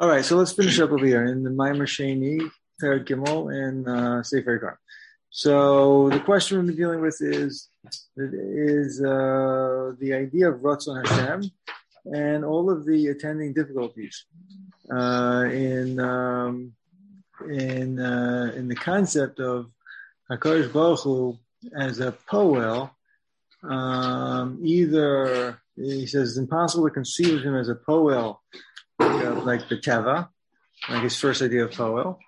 All right, so let's finish up over here in the Maimer Sheni, Third Gimel, and uh, Sefer Gar. So the question we're dealing with is is uh, the idea of Ratzon Hashem and all of the attending difficulties uh, in um, in uh, in the concept of Hakadosh Baruch Hu as a poel. Um, either he says it's impossible to conceive of him as a poel like the Teva, like his first idea of Poel.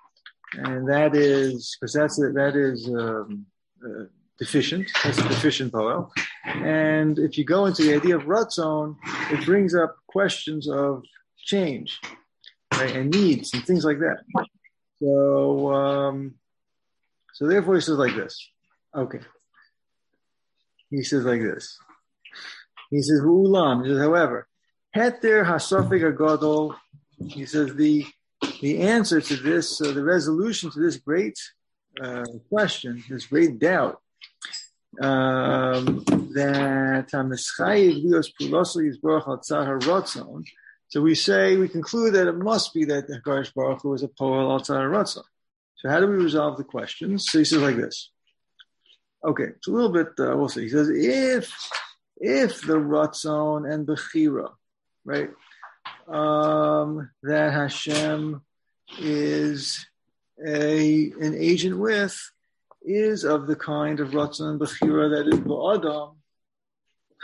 And that is, because that's, that is um, uh, deficient. That's a deficient Poel. And if you go into the idea of Ratzon, it brings up questions of change right, and needs and things like that. So, um, so therefore he says like this. Okay. He says like this. He says, Ulam. He says, however, Heter hasofik agadol. He says the the answer to this, uh, the resolution to this great uh, question, this great doubt, um, that so we say we conclude that it must be that the Hakadosh Baruch Hu is a poel al ratzon. So how do we resolve the questions? So he says like this. Okay, it's a little bit. Uh, we'll see. He says if if the ratzon and bechira right? Um, that Hashem is a an agent with is of the kind of Ratzon Bechira that is Ba'adam.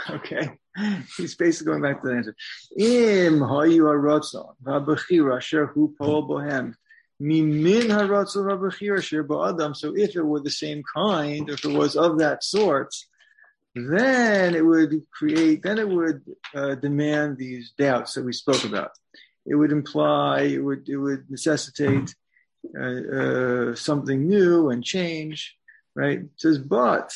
Okay. He's basically going back to the answer. Im hayu haratzon v'abechira asher hu pol bohem mimin haratzon v'abechira asher ba'adam. So if it were the same kind, if it was of that sort, then it would create, then it would uh, demand these doubts that we spoke about. It would imply, it would, it would necessitate uh, uh, something new and change, right? It says, but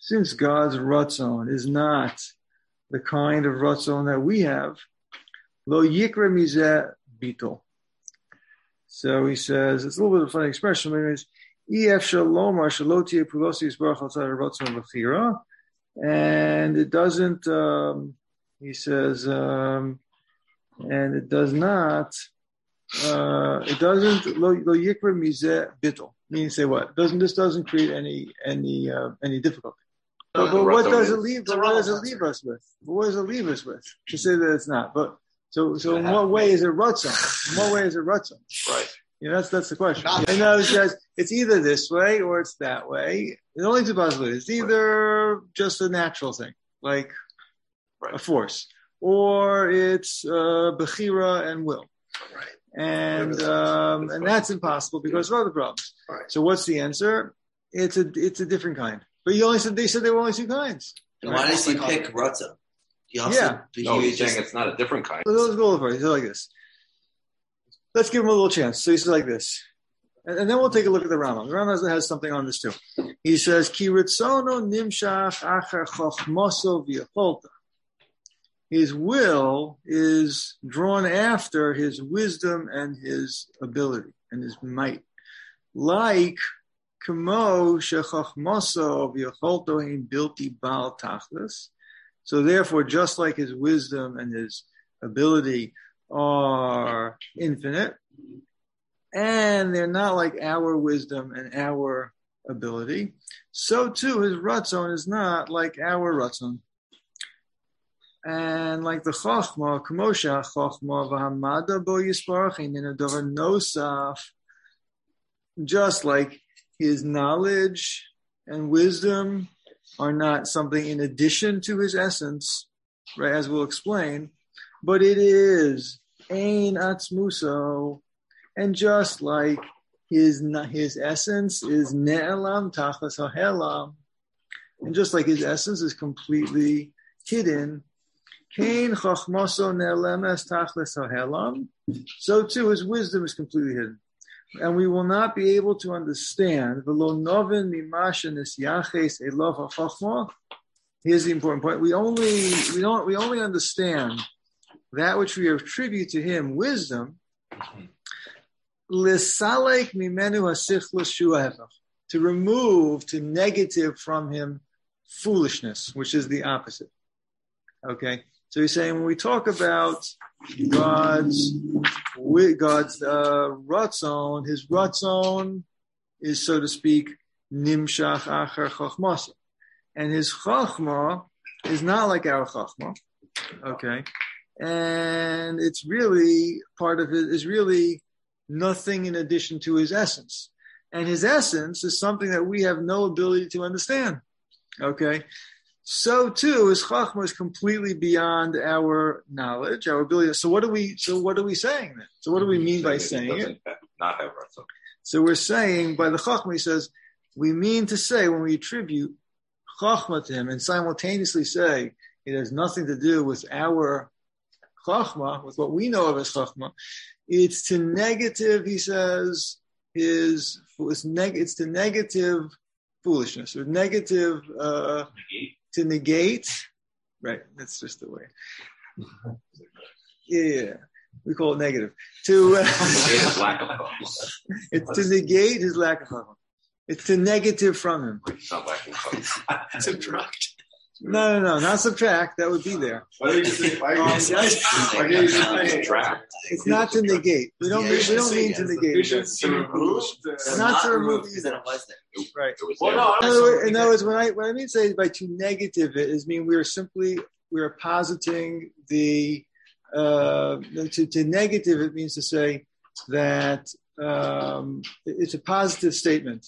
since God's ratzon is not the kind of ratzon that we have, lo yikra mizeh bitol. So he says, it's a little bit of a funny expression, but it's EF Shalomar Shalotia Pulosis Baruch and it doesn't, um, he says, um, and it does not, uh, it doesn't, lo yikra mizeh bittel. Meaning say what? Doesn't, this doesn't create any, any, uh, any difficulty. But, but what does it leave, what does it leave us with? What does it leave us with? To say that it's not, but so, so in what way is it rutzon? In what way is it rutzon? Right. You know, that's that's the question. And now it says it's either this way or it's that way. There's only two possibilities. It's either right. just a natural thing, like right. a force, or it's uh, bechira and will. Right. And um, and that's impossible because of other problems. Right. So what's the answer? It's a it's a different kind. But you only said they said there were only two kinds. Why does he pick rutzon? Yeah. No, he's saying it's not a different kind. So let's go over it. He's like this. Let's give him a little chance. So he says like this. And, and then we'll take a look at the Rambam. The Rambam has something on this too. He says, Ki ritzono nimshach acher chochmoso v'yacholta. His will is drawn after his wisdom and his ability and his might. Like kamo shechachmoso v'yacholto in bilti bal tachlis so therefore, just like his wisdom and his ability are infinite, and they're not like our wisdom and our ability, so too his ratzon is not like our ratzon. And like the chachma, kamosha chachma v'hamada bo a davar nosaf, just like his knowledge and wisdom are not something in addition to his essence, right, as we'll explain, but it is ein atzmuso, and just like his his essence is ne'elam tachas hahelam, and just like his essence is completely hidden, kain chachmaso ne'elemes tachas hahelam, so too his wisdom is completely hidden and we will not be able to understand. Here's the important point. We only we don't we only understand that which we attribute to him wisdom. To remove, to negative from him foolishness, which is the opposite. Okay, so he's saying when we talk about God's God's uh, ratzon, his ratzon is so to speak nimshach acher chachmasa, and his chachma is not like our chachma. Okay, and it's really part of it is really nothing in addition to his essence. And his essence is something that we have no ability to understand. Okay. So too his chachma is completely beyond our knowledge, our ability. So what are we? So what are we saying then? So what do we mean by saying it? Not have ratzon. So we're saying by the chachma, he says we mean to say when we attribute chachma to him and simultaneously say it has nothing to do with our chachma, with what we know of as chachma, it's to negative, he says, his it's, neg- it's to negative foolishness or negative uh. To negate. Right, that's just the way. Yeah, we call it negative. To uh, it's to negate his lack of chachma. It's to negative from him. It's not lacking Subtract. No, no, no, not subtract. That would be there. Why do you say? Why do you say? Why do you say? It's not to negate. We don't. mean, we don't mean to negate. It's to remove. Not to remove because then it was there. Right. Well, no, In other, words, in other words, when I when I mean to say by to negative it is mean we are simply we are positing the uh, to to negative it means to say that um, it's a positive statement.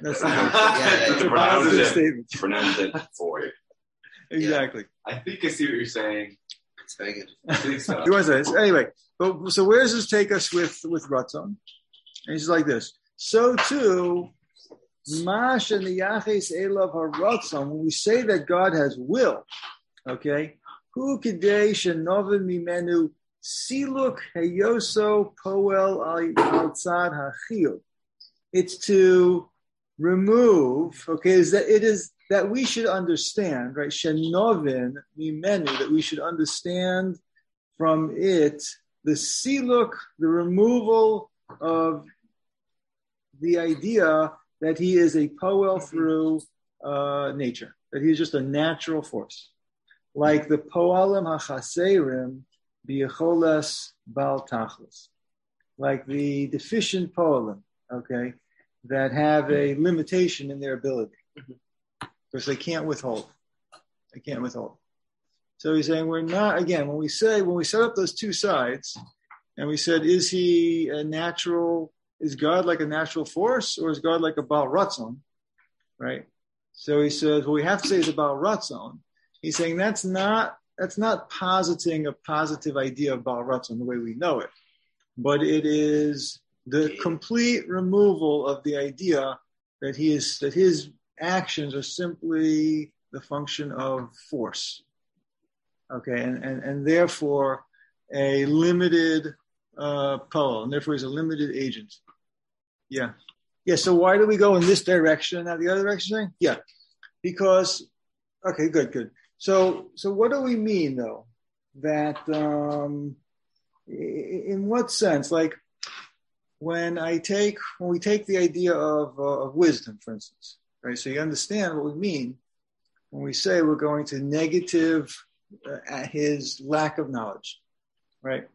That's Yeah, not, yeah, it's a positive Pronounce it. statement. Pronounce it for you. Exactly. I think I see what you're saying. It's very good. I think so. He wants this. Anyway, but so where does this take us with with Ratzon? And he's like this. So too, Mash and the Yaches Elav Haratzon, when we say that God has will, okay, Hu Kidei Shenovin Mimenu Siluk Heyoso Poel Al Tzad Hachiyut. It's to remove, okay, is that it is that we should understand, right? Shenovin Mimenu, that we should understand from it the siluk, the removal of the idea that he is a poel through uh, nature, that he's just a natural force, like the poalim hachaserim biyacholes bal tachlis, like the deficient poalim, okay, that have a limitation in their ability, mm-hmm. because they can't withhold, they can't withhold. So he's saying we're not again when we say when we set up those two sides, and we said, is he a natural? Is God like a natural force, or is God like a Baal Ratzon? Right. So he says, well, we have to say it's a Baal Ratzon. He's saying that's not that's not positing a positive idea of Baal Ratzon the way we know it, but it is the complete removal of the idea that he is that his actions are simply the function of force okay, and, and, and therefore a limited uh, poel, and therefore he's a limited agent. Yeah. Yeah, so why do we go in this direction and not the other direction? Yeah, because, okay, good, good. So, so what do we mean though? That, um, in what sense? Like, when I take, when we take the idea of, uh, of wisdom, for instance, right? So you understand what we mean when we say we're going to negative uh, his lack of knowledge, right?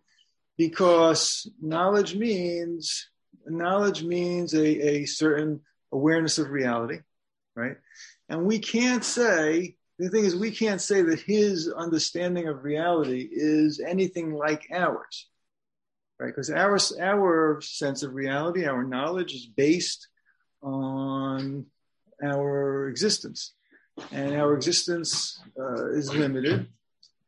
Because knowledge means knowledge means a, a certain awareness of reality, right? And we can't say the thing is we can't say that his understanding of reality is anything like ours, right? Because our our sense of reality, our knowledge is based on our existence, and our existence uh, is limited.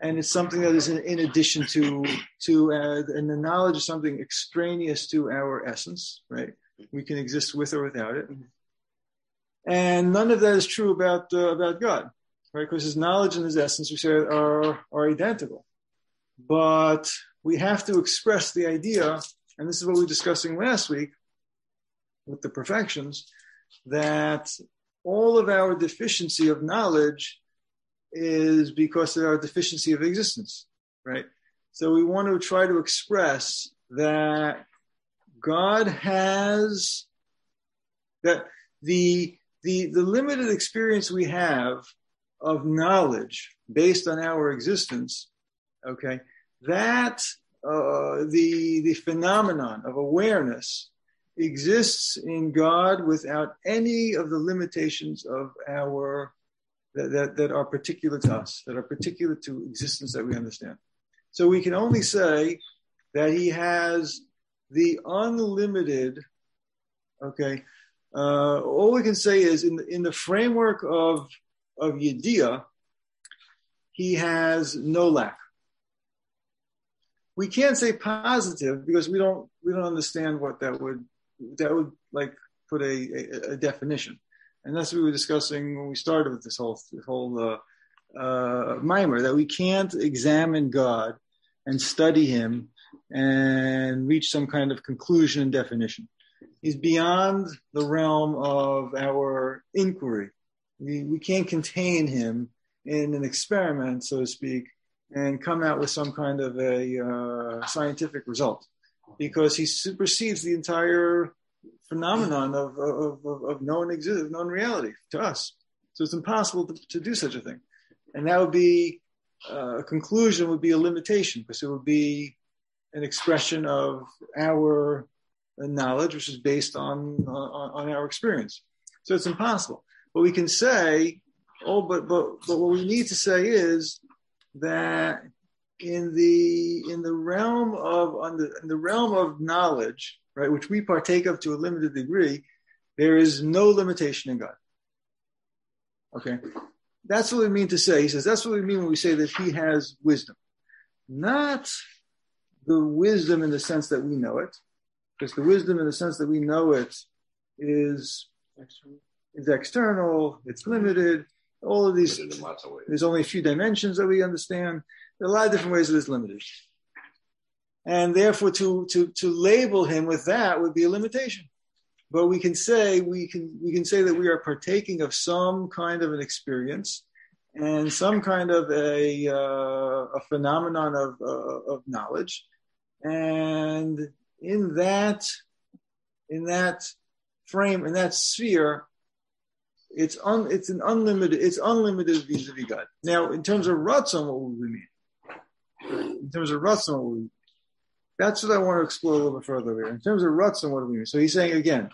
And it's something that is in, in addition to to uh, and the knowledge is something extraneous to our essence right? We can exist with or without it. And none of that is true about uh, about god right? Because his knowledge and his essence we say are are identical but we have to express the idea and this is what we were discussing last week with the perfections that all of our deficiency of knowledge is because of our deficiency of existence, right? So we want to try to express that God has that the the the limited experience we have of knowledge based on our existence, okay, that uh, the the phenomenon of awareness exists in God without any of the limitations of our that, that, that are particular to us, that are particular to existence that we understand. So we can only say that he has the unlimited, okay, uh, all we can say is in the, in the framework of, of Yediyah, he has no lack. We can't say positive because we don't, we don't understand what that would, that would like put a, a, a definition. And that's what we were discussing when we started with this whole, this whole, uh, uh, mimer, that we can't examine God and study him and reach some kind of conclusion and definition. He's beyond the realm of our inquiry. We, we can't contain him in an experiment, so to speak, and come out with some kind of a uh, scientific result because he supersedes the entire phenomenon of, of, of, of known exist, known reality to us. So it's impossible to, to do such a thing. And that would be uh, a conclusion would be a limitation because it would be an expression of our knowledge, which is based on, on, on our experience. So it's impossible. But we can say, oh, but but but what we need to say is that in the in the realm of on the in the realm of knowledge, right, which we partake of to a limited degree, there is no limitation in God. Okay, that's what we mean to say. He says that's what we mean when we say that he has wisdom, not the wisdom in the sense that we know it, because the wisdom in the sense that we know it is is external, it's limited. All of these, in lots of ways. there's only a few dimensions that we understand. There are a lot of different ways that it's limited. And therefore, to, to, to label him with that would be a limitation. But we can say we can we can say that we are partaking of some kind of an experience and some kind of a, uh, a phenomenon of, uh, of knowledge, and in that in that frame in that sphere, it's un, it's an unlimited it's unlimited vis-a-vis God. Now, in terms of ratzon, what would we mean? In terms of ratzon, what would we? That's what I want to explore a little bit further here. In terms of ratzon, what do we mean? So he's saying again,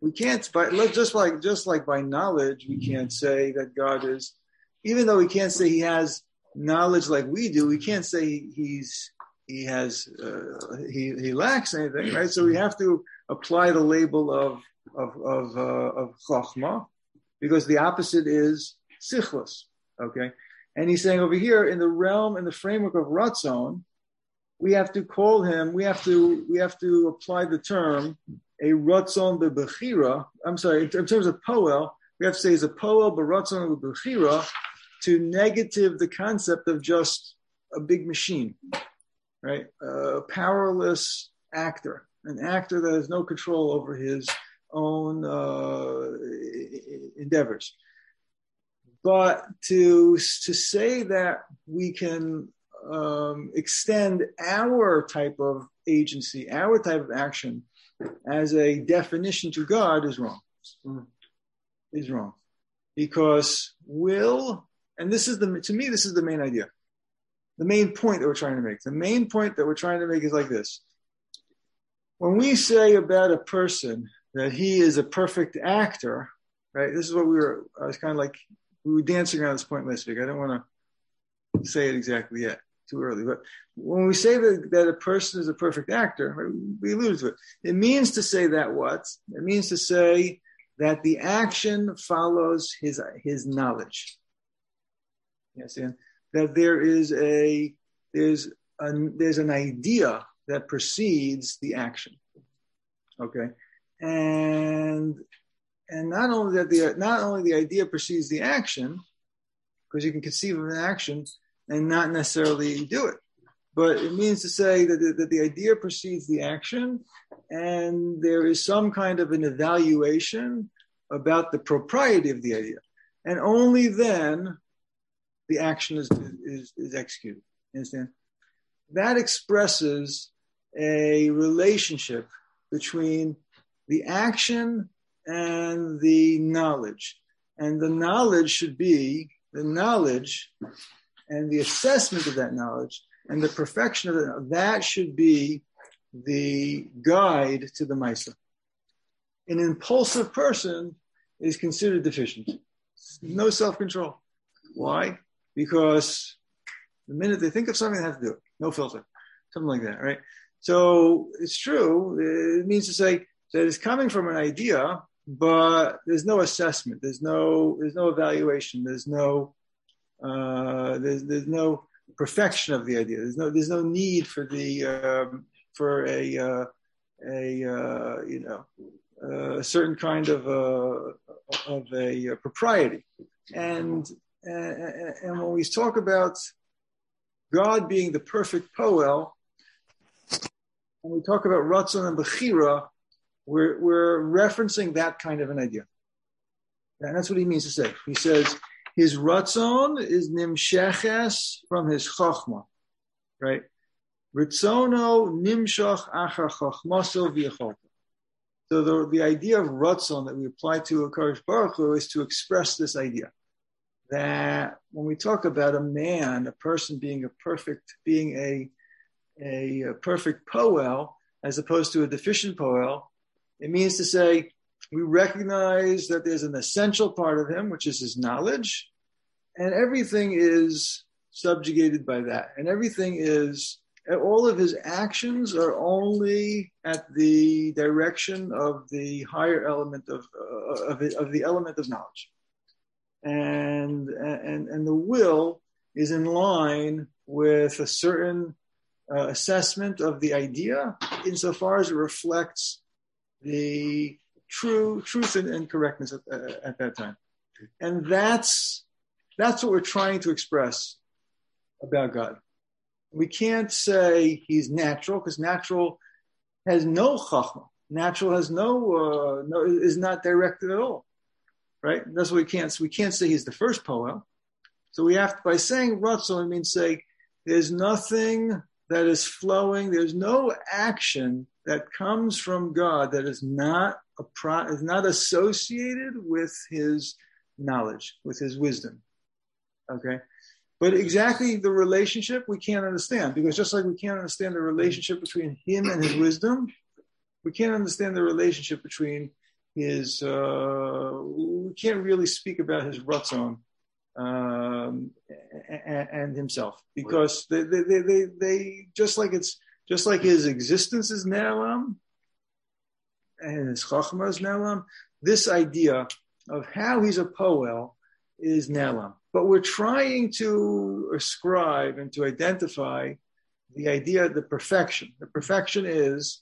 we can't by just like just like by knowledge, we can't say that God is, even though we can't say He has knowledge like we do. We can't say He's He has uh, He He lacks anything, right? So we have to apply the label of of of uh, of chachma, because the opposite is sichlos. Okay, and he's saying over here in the realm in the framework of ratzon, we have to call him. We have to we have to apply the term a ratzon bebechira. I'm sorry, in terms of poel, we have to say is a poel beratzon bebechira to negative the concept of just a big machine, right? A powerless actor, an actor that has no control over his own uh, endeavors. But to to say that we can um, extend our type of agency, our type of action, as a definition to God is wrong. Is wrong, because will, and this is the to me this is the main idea, the main point that we're trying to make. The main point that we're trying to make is like this: when we say about a person that he is a perfect actor, right? This is what we were. I was kind of like we were dancing around this point last week. I don't want to say it exactly yet too early. But when we say that, that a person is a perfect actor, we alluded to it. It means to say that what? It means to say that the action follows his his knowledge. Yes, and that there is a there's a, there's an idea that precedes the action. Okay, and and not only that the not only the idea precedes the action, because you can conceive of an action and not necessarily do it. But it means to say that the, that the idea precedes the action, and there is some kind of an evaluation about the propriety of the idea. And only then the action is, is, is executed. Understand? That expresses a relationship between the action and the knowledge. and the knowledge should be the knowledge and the assessment of that knowledge and the perfection of it. That should be the guide to the Misa. An impulsive person is considered deficient. No self control. Why? Because the minute they think of something, they have to do it. No filter. Something like that, right? So it's true. It means to say that it's coming from an idea, but there's no assessment. There's no there's no evaluation. There's no uh, there's there's no perfection of the idea. There's no there's no need for the um, for a uh, a uh, you know a certain kind of a, of a, propriety. And and when we talk about God being the perfect poel, when we talk about Ratzon and Bechira, we're, we're referencing that kind of an idea. And that's what he means to say. He says, his Ratzon is Nimsheches from his Chachma, right? Ritzono Nimshach Achar Chachmaso V'yacholta. So the, the idea of Ratzon that we apply to a Kadosh Baruch Hu is to express this idea that when we talk about a man, a person being a perfect, being a, a perfect poel, as opposed to a deficient poel, it means to say we recognize that there's an essential part of him, which is his knowledge, and everything is subjugated by that, and everything is all of his actions are only at the direction of the higher element of uh, of, it, of the element of knowledge. And and and the will is in line with a certain uh, assessment of the idea insofar as it reflects the true truth and, and correctness at, uh, at, that time and that's that's what we're trying to express about god we can't say he's natural because natural has no chachma natural has no uh, no is not directed at all right? That's what we can't. We can't say he's the first poel. So we have to, by saying ratzon, it means say there's nothing that is flowing. There's no action that comes from God that is not a pro, is not associated with His knowledge, with His wisdom. Okay, but exactly the relationship we can't understand because just like we can't understand the relationship between Him and His wisdom, we can't understand the relationship between his uh, we can't really speak about his ratzon um, and, and, himself because they, they, they, they, they just like it's just like his existence is ne'elam and his chachma is ne'elam. This idea of how he's a poel is ne'elam, but we're trying to ascribe and to identify the idea, of the perfection. The perfection is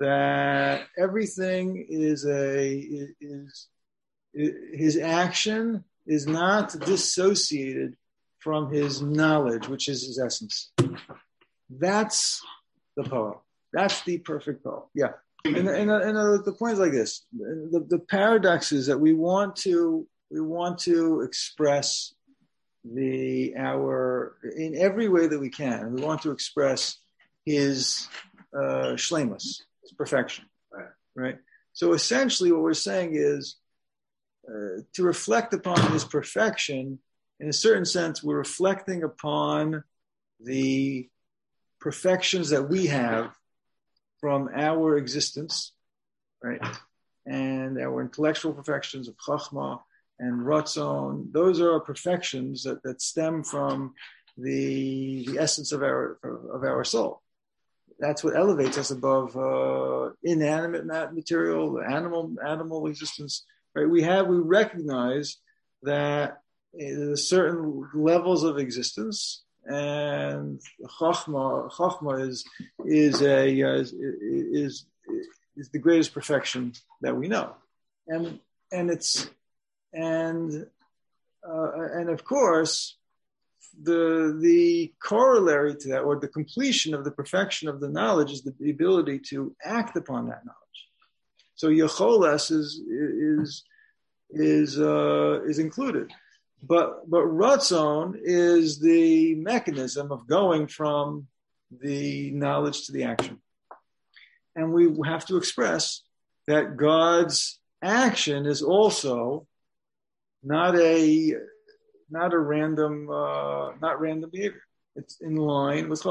that everything is a is, is his action is not dissociated from his knowledge, which is his essence. That's the poel. That's the perfect poel. Yeah. And, and, and uh, the point is like this: the, the paradox is that we want to we want to express the our in every way that we can. We want to express his uh, shlemus, it's perfection. Right. right? So essentially, what we're saying is uh, to reflect upon his perfection, in a certain sense, we're reflecting upon the perfections that we have from our existence, right? And our intellectual perfections of chachma and ratzon, those are our perfections that, that stem from the, the essence of our, of our soul that's what elevates us above uh, inanimate material, animal animal existence. Right? We have we recognize that there's certain levels of existence, and chachma chachma is is a is, is is the greatest perfection that we know, and and it's and uh, and of course the the corollary to that, or the completion of the perfection of the knowledge, is the, the ability to act upon that knowledge. So Yecholes is is is uh, is included, but but Ratzon is the mechanism of going from the knowledge to the action, and we have to express that God's action is also not a not a random uh, not random behavior. It's in line with.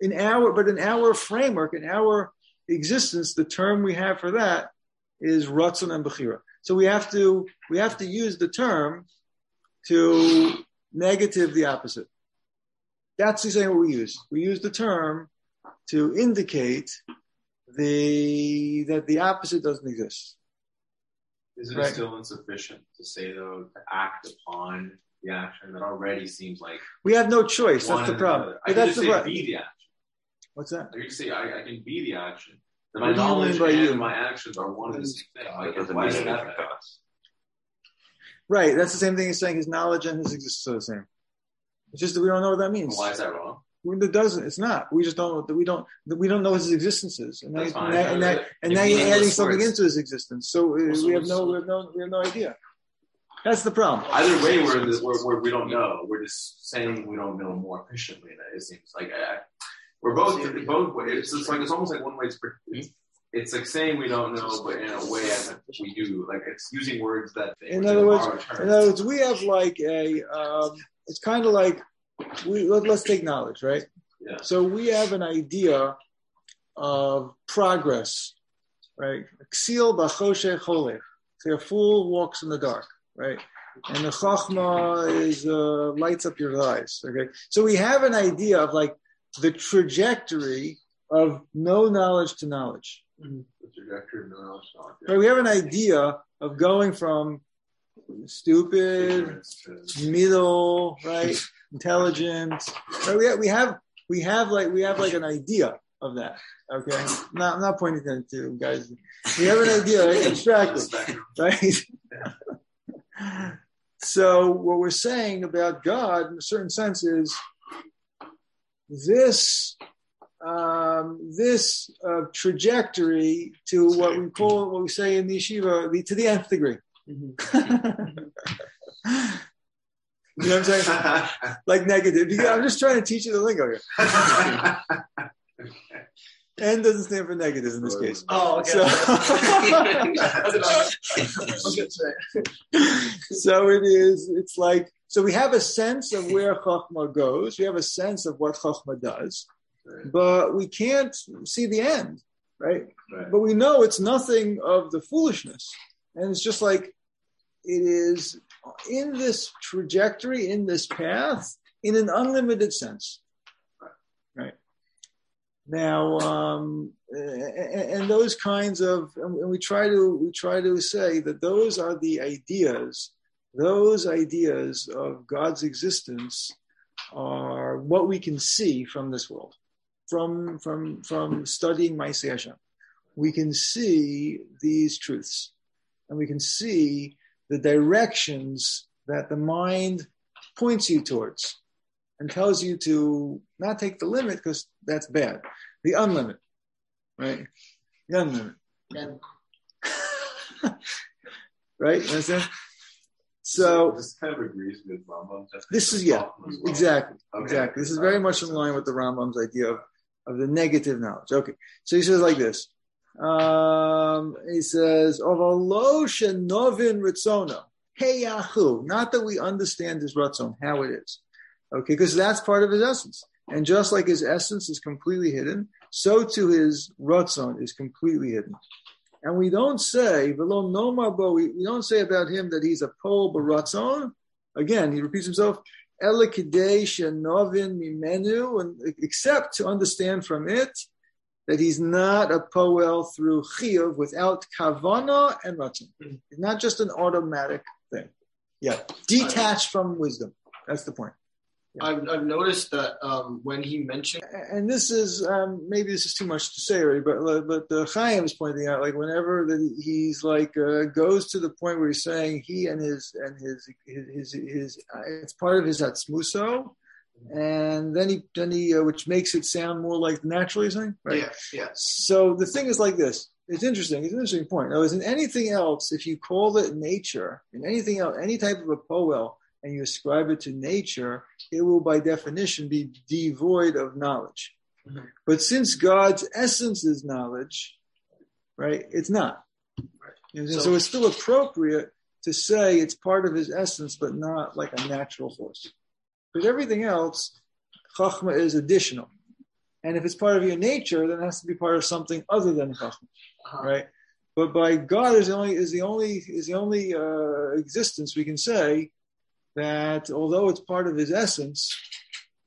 In our but in our framework, in our existence, the term we have for that is Ratzon and Bechira. So we have to we have to use the term to negative the opposite. That's exactly what we use. We use the term to indicate the that the opposite doesn't exist. Isn't Right. it still insufficient to say though to act upon the action that already seems like We have no choice. That's the problem. I can that's just the say problem. be the action. What's that? I can say I, I can be the action. That my do you mean knowledge by and you? my actions are one and the same thing. Like, why is that anything bad? to us. Right. That's the same thing as saying his knowledge and his existence are the same. It's just that we don't know what that means. Why is that wrong? It doesn't. It's not. We just don't. We don't. We don't know what his existence is, and, That's now, and, and, now, and now you're adding something words. into his existence. So uh, we have no. We have no. We have no idea. That's the problem. Either way, we're, we're, we're we don't know. We're just saying we don't know more efficiently. That it seems like I, we're both both ways. It's like it's almost like one way. It's, it's it's like saying we don't know, but in a way as we do. Like it's using words that. In other words. In other words, we have like a. Um, it's kind of like we let, let's take knowledge, right? Yeah. So we have an idea of progress, right? Ksil b'choshe cholech. So a fool walks in the dark, right? And the chachma is uh, lights up your eyes. Okay, so we have an idea of like the trajectory of no knowledge to knowledge. Mm-hmm. the trajectory of knowledge. knowledge, Right? We have an idea of going from stupid, middle, right, intelligent. Right? We have, we have we have like we have like an idea of that. Okay, not, I'm not pointing that to you guys. We have an idea, right? abstractly, right? so what we're saying about God, in a certain sense, is this um, this uh, trajectory to what we call what we say in the yeshiva the, to the nth degree. you know what I'm saying? Like negative. Because I'm just trying to teach you the lingo here. N doesn't stand for negative in this case. Oh, okay. So, so it is. It's like so. We have a sense of where Chachma goes. We have a sense of what Chachma does, but we can't see the end, right? Right. But we know it's nothing of the foolishness, and it's just like it is in this trajectory, in this path, in an unlimited sense. Right. Now, um, and, and those kinds of, and we try to we try to say that those are the ideas, those ideas of God's existence are what we can see from this world, from from from studying Maaseh Hashem. We can see these truths, and we can see the directions that the mind points you towards and tells you to not take the limit because that's bad. The unlimit, right? The unlimit. And right? Understand? So this kind of agrees with Rambam. this is yeah, exactly, Okay. exactly. This is very much in line with the Rambam's idea of, of the negative knowledge. Okay, so he says like this. Um, he says, "Ovalo shenovin ritzono heyahu." Not that we understand his ratzon, how it is, okay, because that's part of his essence. And just like his essence is completely hidden, so too his ratzon is completely hidden. And we don't say velo nomar bo. We, we don't say about him that he's a pol baratzon. Again, he repeats himself. Shenovin mimenu, and except to understand from it that he's not a poel through chiyuv without kavana and ratzon. It's mm-hmm. not just an automatic thing. Yeah, detached from wisdom. That's the point. I've, I've noticed that um, when he mentioned, and this is um, maybe this is too much to say already, but but the Chaim is pointing out like whenever that he's like uh, goes to the point where he's saying he and his and his his his, his uh, it's part of his atzmuso, and then he then he uh, which makes it sound more like the natural saying right. yeah, yeah, So the thing is like this. It's interesting. It's an interesting point. Now, is in anything else, if you call it nature, in anything else, any type of a poel, and you ascribe it to nature, it will by definition be devoid of knowledge. Mhm. But since God's essence is knowledge, right, it's not. Know, so, So- it's still appropriate to say it's part of his essence, but not like a natural force. Because everything else, chachma is additional. And if it's part of your nature, then it has to be part of something other than chachma, Uh-huh. right? But by God is the only is the only is the only uh, existence we can say that although it's part of his essence,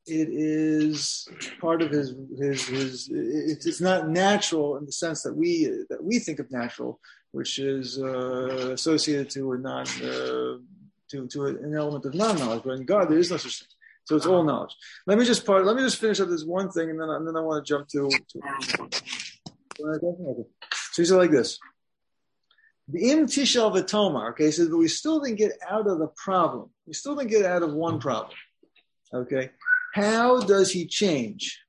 it is part of his his his. It's, not natural in the sense that we that we think of natural, which is uh, associated to a non uh, to to an element of non knowledge. But in God, there is no such thing. So it's all knowledge. Let me just part. Let me just finish up this one thing, and then and then I want to jump to. to so he said like this. The im tishal v'tomar. Okay, so but we still didn't get out of the problem. We still didn't get out of one problem. Okay, how does he change?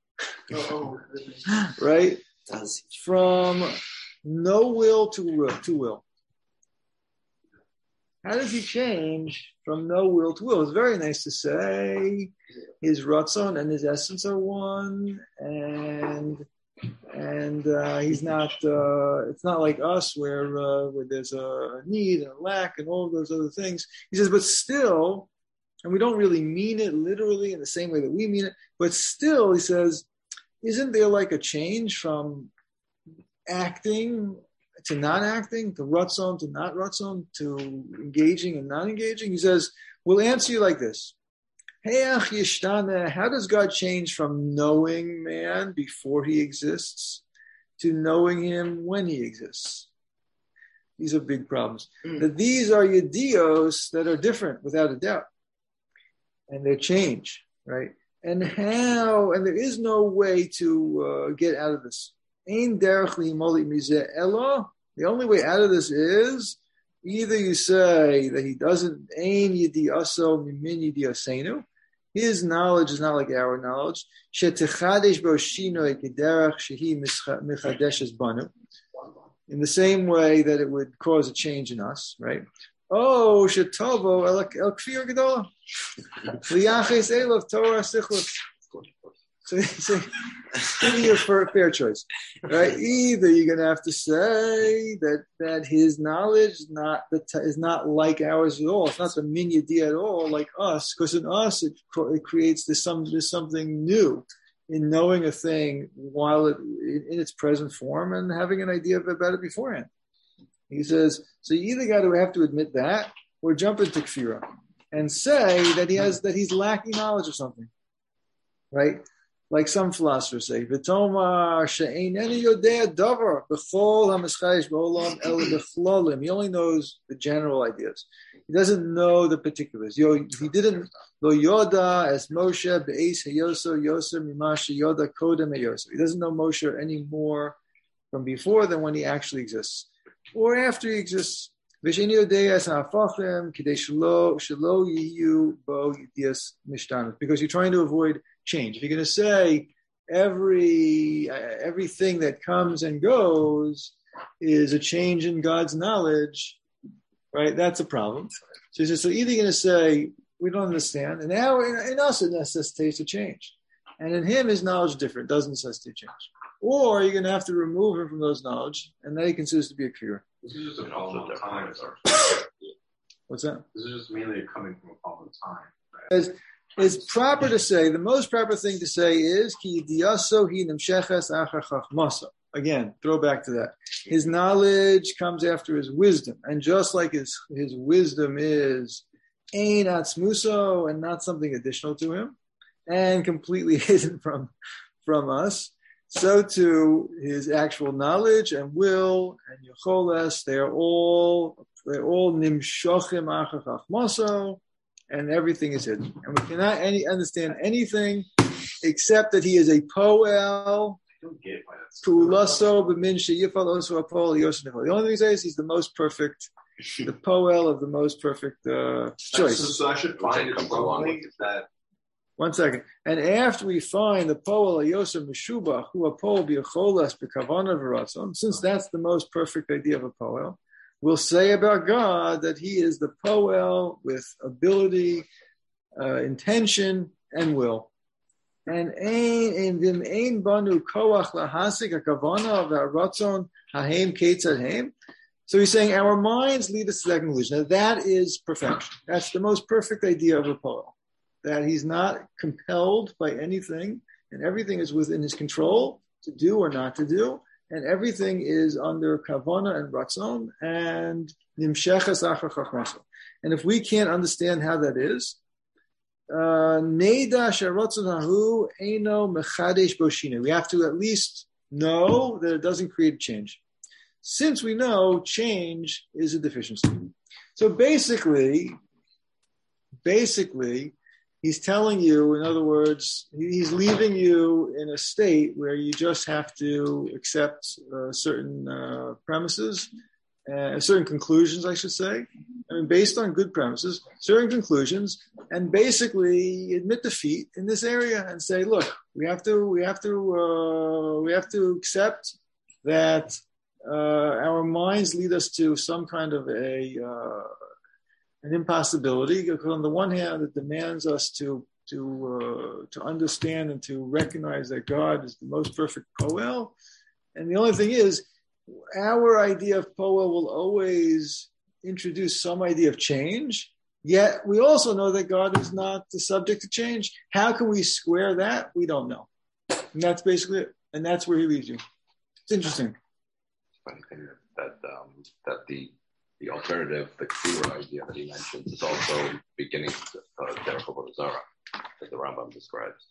Right Does from no will to will to will. How does he change from no will to will? It's very nice to say his ratzon and his essence are one, and and uh, he's not. Uh, it's not like us where uh, where there's a need and a lack and all those other things. He says, but still, and we don't really mean it literally in the same way that we mean it, but still, he says, isn't there like a change from acting to not acting, to rutzon to not rutzon, to engaging and not engaging? He says, we'll answer you like this. How does God change from knowing man before he exists to knowing him when he exists? These are big problems. Mm. That these are yedios that are different without a doubt. And they change, right? And how, and there is no way to uh, get out of this. Ein derech li'imoli mizeh elo. The only way out of this is either you say that he doesn't ein yidiaso mimin yidiasenu. His knowledge is not like our knowledge. In the same way that it would cause a change in us, right? Oh, shetovo el kfir. Liyaches Torah sichlus. So, so give you a fair, choice, right? Either you're going to have to say that that his knowledge not is not like ours at all. It's not the minyadi at all, like us, because in us it, it creates this some something new in knowing a thing while it in, in its present form and having an idea about it beforehand. He says so. You either got to have to admit that, or jump into kfira and say that he has that he's lacking knowledge of something, right? Like some philosophers say, "V'tomar she'eineni yodea davar b'chol hamischayish b'olam el b'chlolim." He only knows the general ideas. He doesn't know the particulars. Yo, he didn't lo yoda as Moshe be'es hayoso yoser mimasha yoda kodem hayoso. He doesn't know Moshe any more from before than when he actually exists, or after he exists. Because you're trying to avoid change. If you're going to say every everything that comes and goes is a change in God's knowledge, right? That's a problem. So he says, so either you're going to say we don't understand, and now in, us it necessitates a change, and in him his knowledge different, doesn't necessitate change, or you're going to have to remove him from those knowledge, and that he considers to be a cure. This is just a problem of time. What's that? This is just mainly coming from a problem of time. As it's proper to say, the most proper thing to say is ki diaso hi nimsheches achar chachmasa. Again, throw back to that. His knowledge comes after his wisdom, and just like his his wisdom is ein atzmuso and not something additional to him, and completely hidden from from us, so too his actual knowledge and will and yocholes they are all they're all nimshochim achar chachmaso and everything is hidden. And we cannot any understand anything except that he is a poel, I don't get why that's pulaso, b'min sheyifal osu apol yosnifal. The only thing he says is he's the most perfect, the poel of the most perfect uh, So, choice. so I should find it troubling that One second. And after we find the poel yosef meshuba, who a poel b'yacholas b'kavana v'ratzon, since that's the most perfect idea of a poel, we'll say about God that He is the poel with ability, uh, intention, and will. And in vim ein banu koach lahasik a kavana of ratzon hahem ketzad haim. So he's saying our minds lead us to that conclusion. Now that is perfection. That's the most perfect idea of a poel. That he's not compelled by anything, and everything is within his control to do or not to do, and everything is under kavana and ratzon and nimsheches achar. And if we can't understand how that is, uh. We have to at least know that it doesn't create change since we know change is a deficiency. So basically, basically, he's telling you, in other words, he's leaving you in a state where you just have to accept uh, certain uh, premises, uh, certain conclusions, I should say. I mean, based on good premises, certain conclusions, and basically admit defeat in this area and say, look, we have to, we have to, uh, we have to accept that uh, our minds lead us to some kind of a uh, an impossibility. Because on the one hand, it demands us to to uh, to understand and to recognize that God is the most perfect poel, and the only thing is, our idea of poel will always introduce some idea of change. Yet we also know that God is not the subject to change. How can we square that? We don't know. And that's basically it. And that's where he leaves you. It's interesting funny thing that um, that the the alternative, the clearer idea that he mentions, is also beginning to uh, Zara, that the Rambam describes.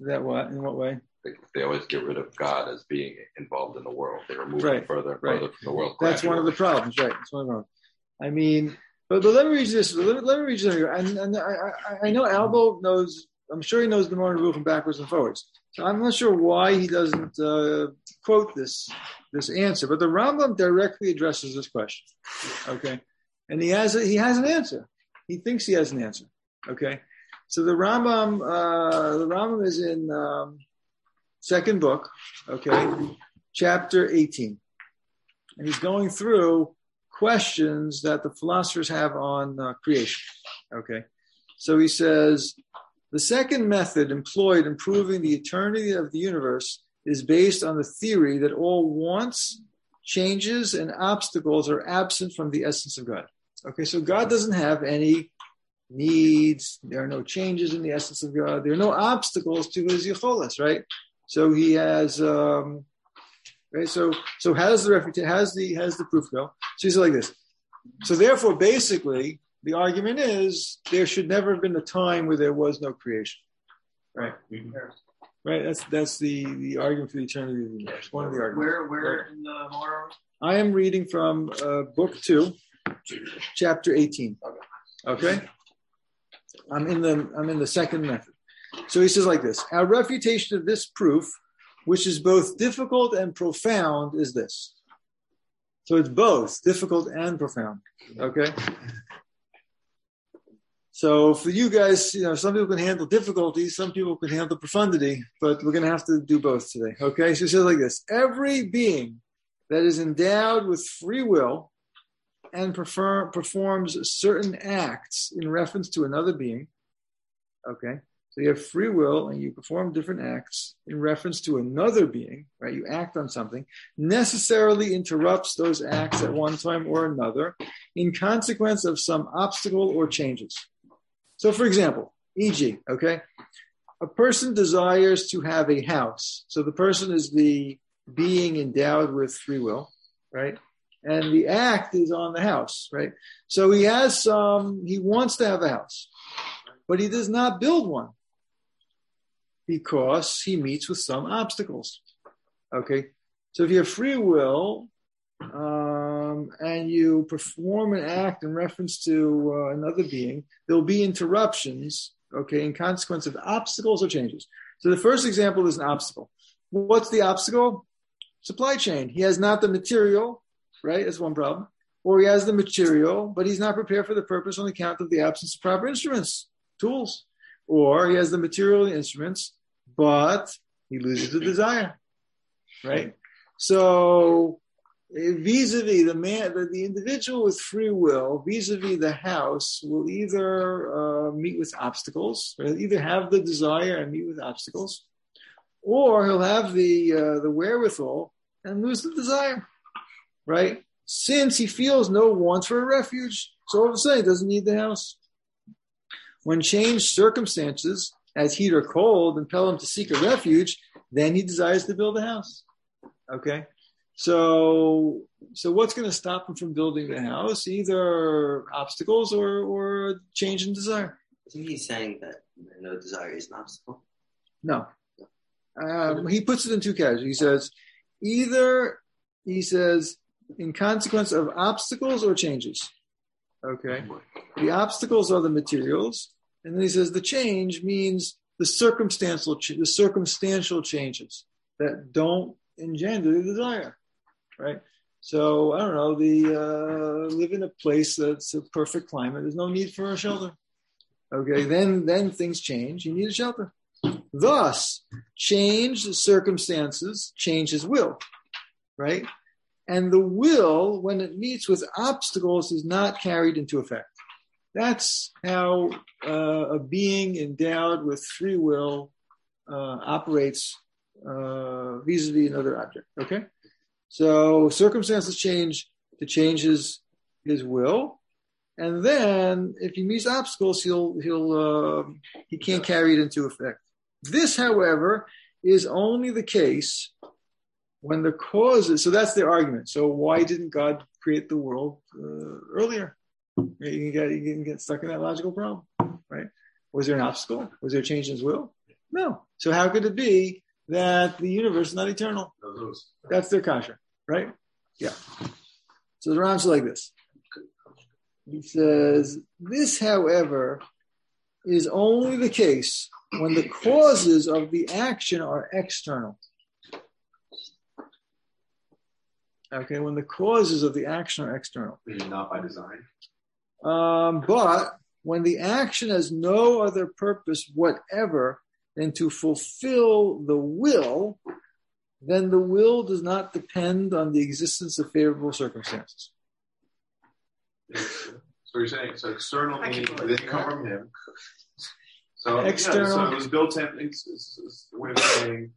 That what? In what way? They, they, always get rid of God as being involved in the world. They remove right, him further, right. further from the world. That's one of the problems, right? That's one of the problems. I mean, but, but let me read this. Let me, let me read this. And, and I, I, I know Albo knows. I'm sure he knows the morning rule from backwards and forwards. So I'm not sure why he doesn't uh, quote this this answer, but the Rambam directly addresses this question. Okay, and he has a, he has an answer. He thinks he has an answer. Okay, so the Rambam uh, the Rambam is in um, second book. Okay, chapter 18, and he's going through questions that the philosophers have on uh, creation. Okay, so he says the second method employed in proving the eternity of the universe is based on the theory that all wants, changes, and obstacles are absent from the essence of God. Okay, so God doesn't have any needs. There are no changes in the essence of God. There are no obstacles to his yicholas, right? So he has, um, right? So, so how does the refutation, has the, has the proof go? So he's like this. So therefore, basically, the argument is there should never have been a time where there was no creation. Right. Mm-hmm. Right. That's that's the, the argument for the eternity of the universe. One of the arguments. Where where right. in the Moreh? I am reading from uh, book two, chapter eighteen. Okay. Okay. I'm in the I'm in the second method. So he says like this: Our refutation of this proof, which is both difficult and profound, is this. So it's both difficult and profound. Okay. So for you guys, you know, some people can handle difficulty, some people can handle profundity, but we're going to have to do both today. Okay, so it says like this: Every being that is endowed with free will and prefer, performs certain acts in reference to another being. Okay, so you have free will and you perform different acts in reference to another being, right? You act on something, necessarily interrupts those acts at one time or another in consequence of some obstacle or changes. So, for example, e.g., okay, a person desires to have a house. So the person is the being endowed with free will, right? And the act is on the house, right? So he has some, he wants to have a house, but he does not build one because he meets with some obstacles. Okay. So if you have free will, um, and you perform an act in reference to uh, another being, there'll be interruptions, okay, in consequence of obstacles or changes. So the first example is an obstacle. What's the obstacle? Supply chain. He has not the material, right? That's one problem. Or he has the material, but he's not prepared for the purpose on account of the absence of proper instruments, tools. Or he has the material and instruments, but he loses the desire, right? So vis-a-vis the man, the, the individual with free will, vis-a-vis the house, will either uh, meet with obstacles, either have the desire and meet with obstacles, or he'll have the uh, the wherewithal and lose the desire, right? since he feels no want for a refuge. So all of a sudden, he doesn't need the house. When changed circumstances, as heat or cold, impel him to seek a refuge, then he desires to build a house. Okay, so so what's going to stop him from building the house? Either obstacles or or change in desire. Isn't he saying that no desire is an obstacle? No. Um, he puts it in two categories. He says either he says in consequence of obstacles or changes. Okay. The obstacles are the materials, and then he says the change means the circumstantial the circumstantial changes that don't engender the desire. Right. So I don't know. The uh, live in a place that's a perfect climate. There's no need for a shelter. Okay, then then things change. You need a shelter. Thus, change the circumstances changes will, right? And the will, when it meets with obstacles, is not carried into effect. That's how uh, a being endowed with free will uh, operates uh, vis-a-vis another object. Okay, so circumstances change to change his his will, and then if he meets obstacles, he'll he'll uh, he can't carry it into effect. This, however, is only the case when the causes. So that's the argument. So why didn't God create the world uh, earlier? You can get you can get stuck in that logical problem, right? Was there an obstacle? Was there a change in His will? No. So how could it be that the universe is not eternal? That's their kasha, right? Yeah. So the Ram's like this. He says, This, however, is only the case when the causes of the action are external. Okay, when the causes of the action are external. Not by design. Um, but when the action has no other purpose whatever than to fulfill the will, then the will does not depend on the existence of favorable circumstances. So you're saying so external I can meaning it didn't come from him. So External. Yeah, so it was built in. It's, it's, it's a way of saying.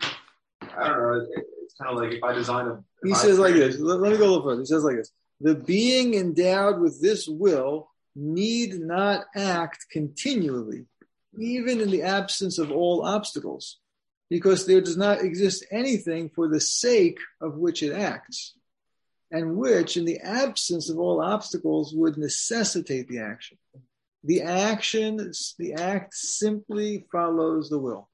I don't know. It, it's kind of like if I design a. He I says like this. Let, let me go a little further. He says like this. The being endowed with this will need not act continually, even in the absence of all obstacles, because there does not exist anything for the sake of which it acts, and which, in the absence of all obstacles, would necessitate the action. The action, the act simply follows the will.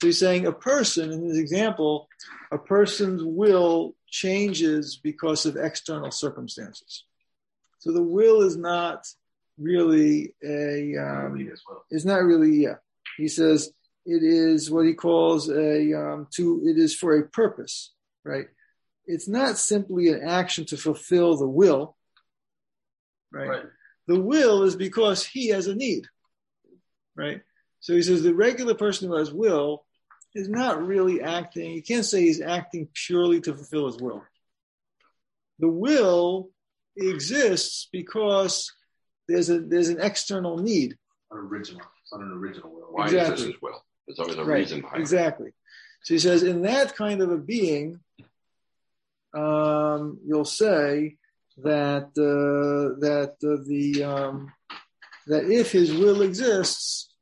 So he's saying a person, in this example, a person's will changes because of external circumstances. So the will is not really a um, Lead as well. is not really yeah. He says it is what he calls a um, to it is for a purpose, right? It's not simply an action to fulfill the will, right? Right. The will is because he has a need, right? So he says the regular person who has will is not really acting. You can't say he's acting purely to fulfill his will. The will exists because there's a there's an external need. An original. It's not an original will. Why Exactly. is this his will? There's always a right. reason behind it. Exactly. So he says, in that kind of a being, um, you'll say that uh, that uh, the um, that if his will exists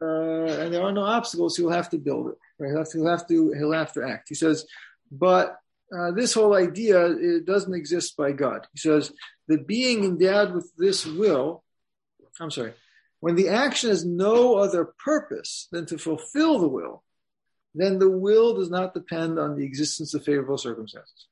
uh, and there are no obstacles, he'll have to build it. Right? He'll have to, he'll have to he'll have to act. He says, but uh, this whole idea it doesn't exist by God. He says the being endowed with this will. I'm sorry. When the action has no other purpose than to fulfill the will, then the will does not depend on the existence of favorable circumstances.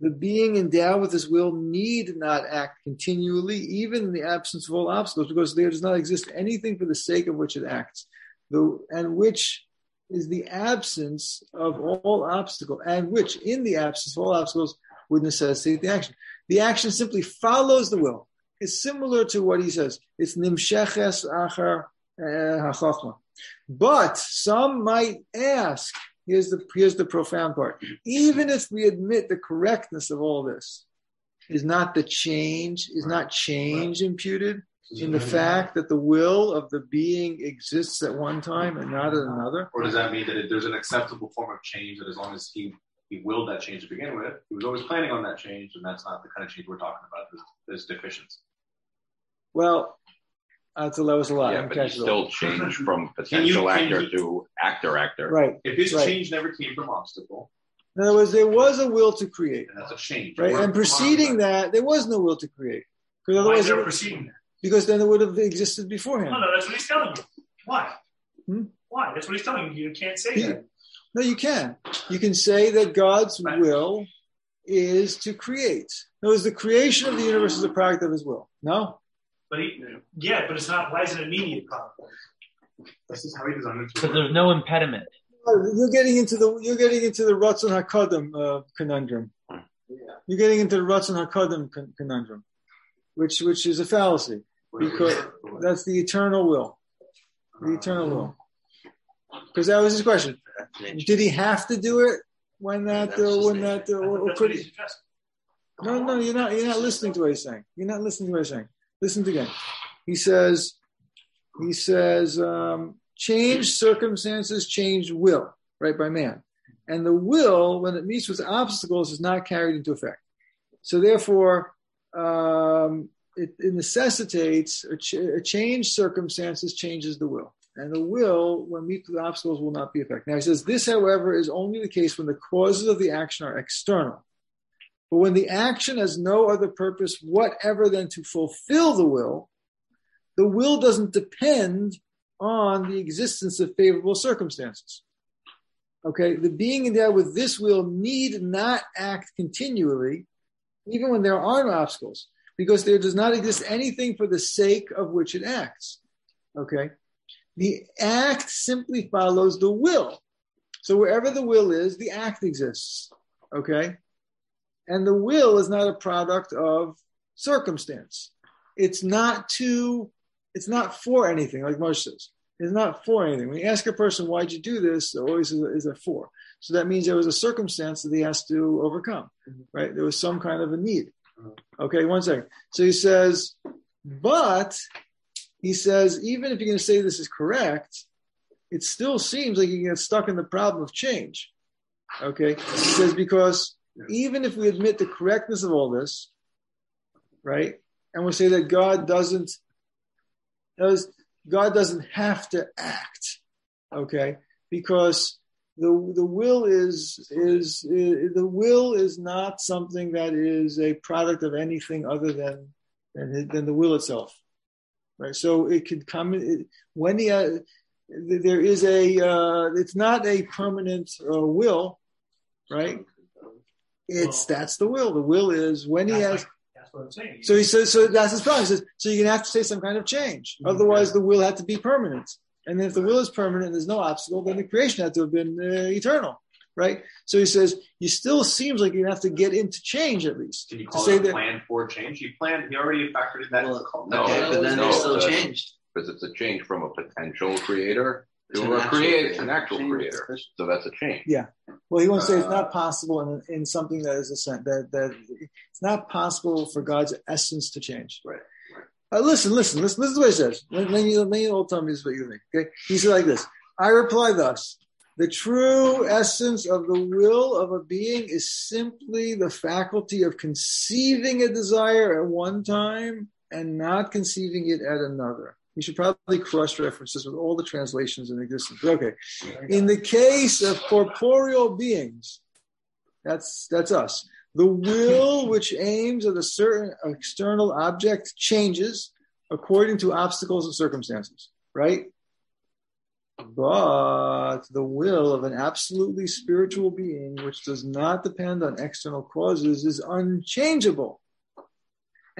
The being endowed with this will need not act continually, even in the absence of all obstacles, because there does not exist anything for the sake of which it acts, and which is the absence of all obstacle, and which, in the absence of all obstacles, would necessitate the action. The action simply follows the will. It's similar to what he says. It's nimsheches achar uh, hachachma. But some might ask, here's the, here's the profound part. Even if we admit the correctness of all this, is not the change, is not change imputed in the fact that the will of the being exists at one time and not at another? Or does that mean that it, there's an acceptable form of change that as long as he he willed that change to begin with. He was always planning on that change, and that's not the kind of change we're talking about. There's, there's deficiency. Well, that's a, that was a lot. Yeah, I'm but you still change from potential you- actor you- to actor actor. Right. If his Right. change never came from obstacle, In other words, there was a will to create, then that's a change. right? And preceding that, there was no will to create, because Why is otherwise, it there would- proceeding that? because then it would have existed beforehand. No, no, that's what he's telling you. Why? Hmm? Why? That's what he's telling you. You can't say He- that. No, you can. You can say that God's Right. will is to create. In other words, the creation of the universe is a product of His will. No, But he, yeah, but it's not. Why is it an immediate problem? This is how he designed it. to Because there's no impediment. you're getting into the you're getting into the Ratzon Hakadim uh, conundrum. You're getting into the Ratzon Hakadim con- conundrum, which which is a fallacy because that's the eternal will, the eternal will. Because that was his question. Did he have to do it when that uh, when that uh, or, or could he? No, no, you're not. You're not listening to what he's saying. You're not listening to what he's saying. Listen again. He says, he says, um, change circumstances, change will, right by man, and the will, when it meets with obstacles, is not carried into effect. So therefore, um, it, it necessitates a, ch- a change. Circumstances changes the will, and the will, when meet with obstacles, will not be effective. Now he says this, however, is only the case when the causes of the action are external. But when the action has no other purpose whatever than to fulfill the will, the will doesn't depend on the existence of favorable circumstances. Okay, the being endowed with this will need not act continually, even when there are no obstacles, because there does not exist anything for the sake of which it acts. Okay, the act simply follows the will. So wherever the will is, the act exists. Okay, and the will is not a product of circumstance. It's not to, it's not for anything, like Moshe says. It's not for anything. When you ask a person, why'd you do this? There always is a, is a for. So that means there was a circumstance that he has to overcome, mm-hmm. right? There was some kind of a need. Uh-huh. Okay, one second. So he says, but he says, even if you're going to say this is correct, it still seems like you get stuck in the problem of change. Okay, he says, because even if we admit the correctness of all this, right, and we say that God doesn't, does God doesn't have to act, okay, because the the will is, is is the will is not something that is a product of anything other than than, than the will itself, right? So it could come it, when he uh, there is a uh, it's not a permanent uh, will, right? It's that's the will. The will is when he has. like- that's what I'm saying. So he says. So that's his problem. He says. So you're gonna have to say some kind of change. Otherwise, the will had to be permanent. And then if the will is permanent, there's no obstacle, then the creation had to have been uh, eternal, right? So he says. You still seems like you have to get into change at least Can you to call say it a that. plan for change? He planned. He already factored in that. Well, No, okay, but then no, they still uh, changed. Because it's a change from a potential creator To to an a create creator. an actual Change. creator. So that's a change. Yeah. Well, he wants to say it's Uh, not possible in, in something that is a sen- that that it's not possible for God's essence to change. Right, Uh, listen, listen, listen. This is what he says. Let, let me let me all tell me this is what you think. Okay, he said like this. I reply thus: the true essence of the will of a being is simply the faculty of conceiving a desire at one time and not conceiving it at another. You should probably cross references with all the translations in existence. Okay. In the case of corporeal beings, that's that's us. The will which aims at a certain external object changes according to obstacles and circumstances, right? But the will of an absolutely spiritual being, which does not depend on external causes, is unchangeable.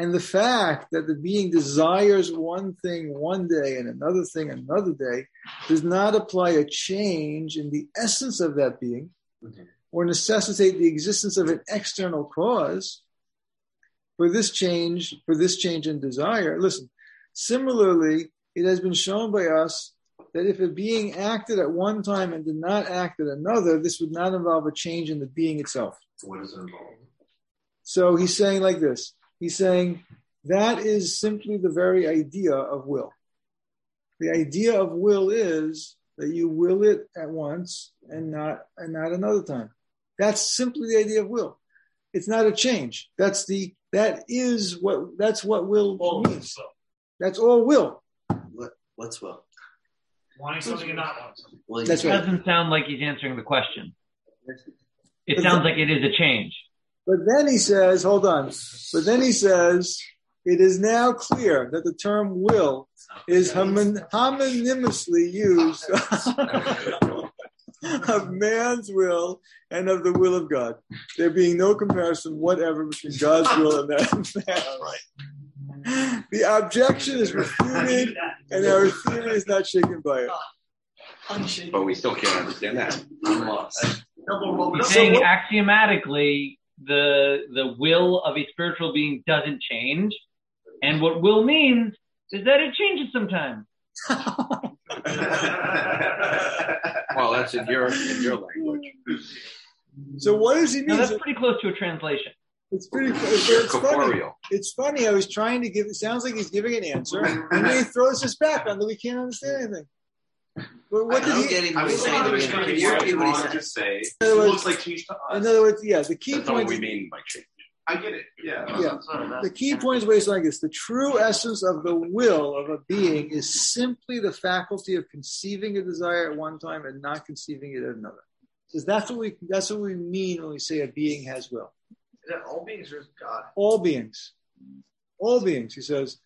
And the fact that the being desires one thing one day and another thing another day does not apply a change in the essence of that being mm-hmm. or necessitate the existence of an external cause for this change, for this change in desire. Listen, similarly, it has been shown by us that if a being acted at one time and did not act at another, this would not involve a change in the being itself. What does it involve? So he's saying like this. He's saying that is simply the very idea of will. The idea of will is that you will it at once and not and not another time. That's simply the idea of will. It's not a change. That's the that is what that's what will All means. so. That's all will. What, what's well? Wanting something and not wanting something. Well, That's It right. doesn't sound like he's answering the question. It sounds like it is a change. But then he says, hold on. But then he says, it is now clear that the term will is homin- homonymously used of man's will and of the will of God. There being no comparison whatever between God's will and that of man. The objection is refuted and our theory is not shaken by it. But we still can't understand that. I'm lost. He's saying axiomatically the the will of a spiritual being doesn't change, and what will means is that it changes sometimes. Well, that's in your in your language. So what does he Now mean? that's pretty close to a translation. It's pretty. It's, it's funny. Corporeal. It's funny. I was trying to give. It sounds like he's giving an answer, and then he throws us back on that we can't understand anything. But what I did don't he? get him I what was he's saying. saying to that me. we Can you can't repeat what he want said? to say. It words- looks like change to us. In other words, yeah. The key That's point. what we mean by change. I get it. Yeah. Yeah. The key point is based like this: the true essence of the will of a being is simply the faculty of conceiving a desire at one time and not conceiving it at another. Because that's what we that's what we mean when we say a being has will. Is that all beings or is God? All beings, all beings. He says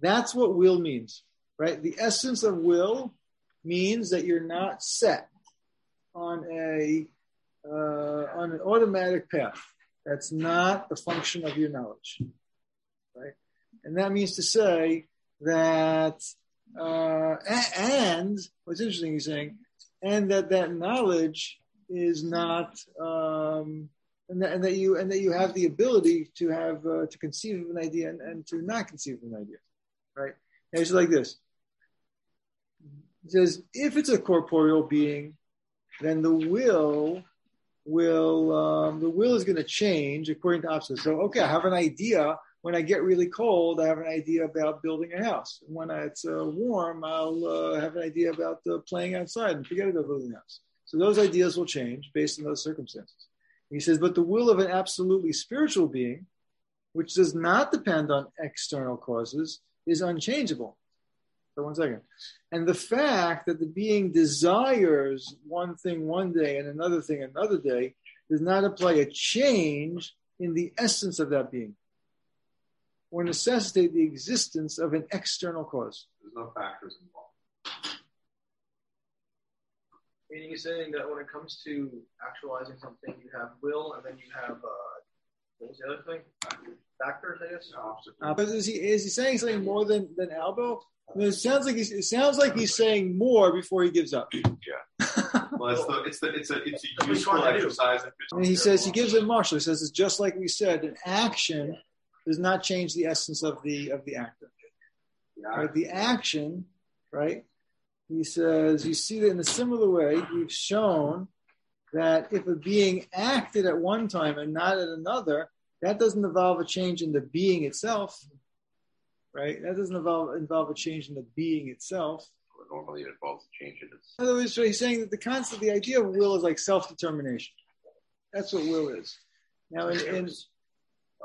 that's what will means, right? The essence of will means that you're not set on a uh, on an automatic path. That's not the function of your knowledge, right? And that means to say that, uh, and what's interesting, he's saying, and that that knowledge is not, um, and that, and that you and that you have the ability to have uh, to conceive of an idea and, and to not conceive of an idea, right? And it's like this. It says if it's a corporeal being, then the will will um, the will is going to change according to opposites. So okay, I have an idea. When I get really cold, I have an idea about building a house. When it's uh, warm, I'll uh, have an idea about uh, playing outside and forget about building a house. So those ideas will change based on those circumstances. He says, but the will of an absolutely spiritual being, which does not depend on external causes, is unchangeable. So one second. And the fact that the being desires one thing one day and another thing another day does not imply a change in the essence of that being or necessitate the existence of an external cause. There's no factors involved. Meaning he's saying that when it comes to actualizing something, you have will and then you have, uh, what was the other thing? Factors, I guess? Opposite. Uh, but is he is he saying something more than than Albo? I mean, it sounds like he's it sounds like he's saying more before he gives up. Yeah. Well, it's the it's the it's a it's a That's what he's useful trying to exercise. And he says he gives it Marshall. He says it's just like we said, an action does not change the essence of the of the actor. Right? The action, right? He says you see that in a similar way, we've shown that if a being acted at one time and not at another, that doesn't involve a change in the being itself. Right? That doesn't involve involve a change in the being itself. Normally, it involves a change in its. In other words, so he's saying that the concept, the idea of will is like self-determination. That's what will is. Now, in, in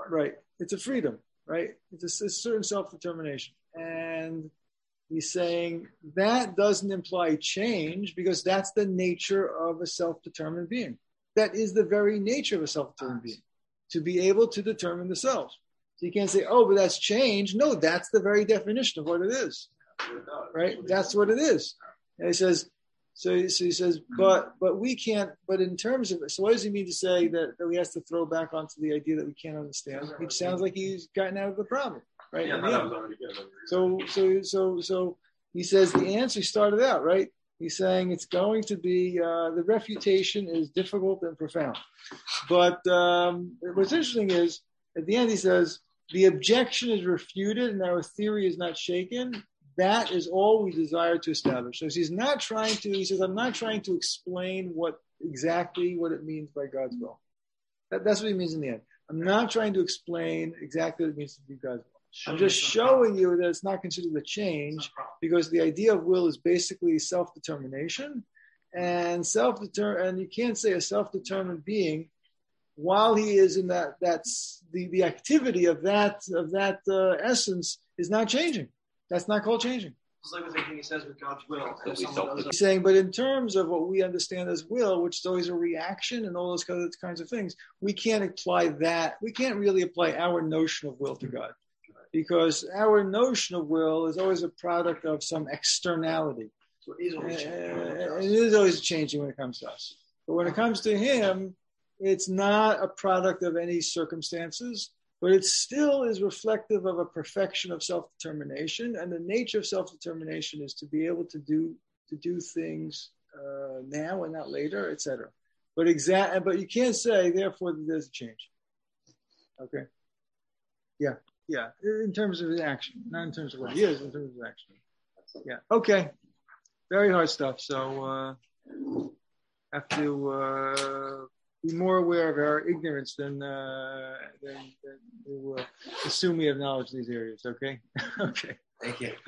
right, it's a freedom, right? It's a, a certain self-determination, and he's saying that doesn't imply change because that's the nature of a self-determined being. That is the very nature of a self-determined being, to be able to determine the self. So you can't say, "Oh, but that's change." No, that's the very definition of what it is right? That's what it is. And he says, so, so he says, but but we can't. But in terms of so, what does he mean to say that, that we have to throw back onto the idea that we can't understand? It sounds like he's gotten out of the problem, right? Yeah, no, the that was already good. So so so so he says the answer started out right. He's saying it's going to be uh, the refutation is difficult and profound, but um, what's interesting is at the end he says the objection is refuted and our theory is not shaken. That is all we desire to establish. So he's not trying to. He says I'm not trying to explain what exactly what it means by God's will. That, that's what he means in the end. I'm not trying to explain exactly what it means to be God's will. I'm just showing you that it's not considered a change because the idea of will is basically self-determination and self-deter and you can't say a self-determined being while he is in that that's the the activity of that of that uh, essence is not changing. That's not called changing. It's like the thing he says with God's will. So If we someone self- does He's saying, but in terms of what we understand as will, which is always a reaction and all those kinds of things, we can't apply that. We can't really apply our notion of will to God because our notion of will is always a product of some externality. So he's Uh, always and it is always changing when it comes to us. But when it comes to him, it's not a product of any circumstances, but it still is reflective of a perfection of self-determination. And the nature of self-determination is to be able to do to do things uh, now and not later, etc. But exact, but you can't say therefore that there's a change. Okay. Yeah, yeah. In terms of his action, not in terms of what he is, in terms of his action. Yeah. Okay. Very hard stuff. So uh, have to uh, be more aware of our ignorance than uh, than, than will assume we have knowledge in these areas. Okay. okay. Thank you.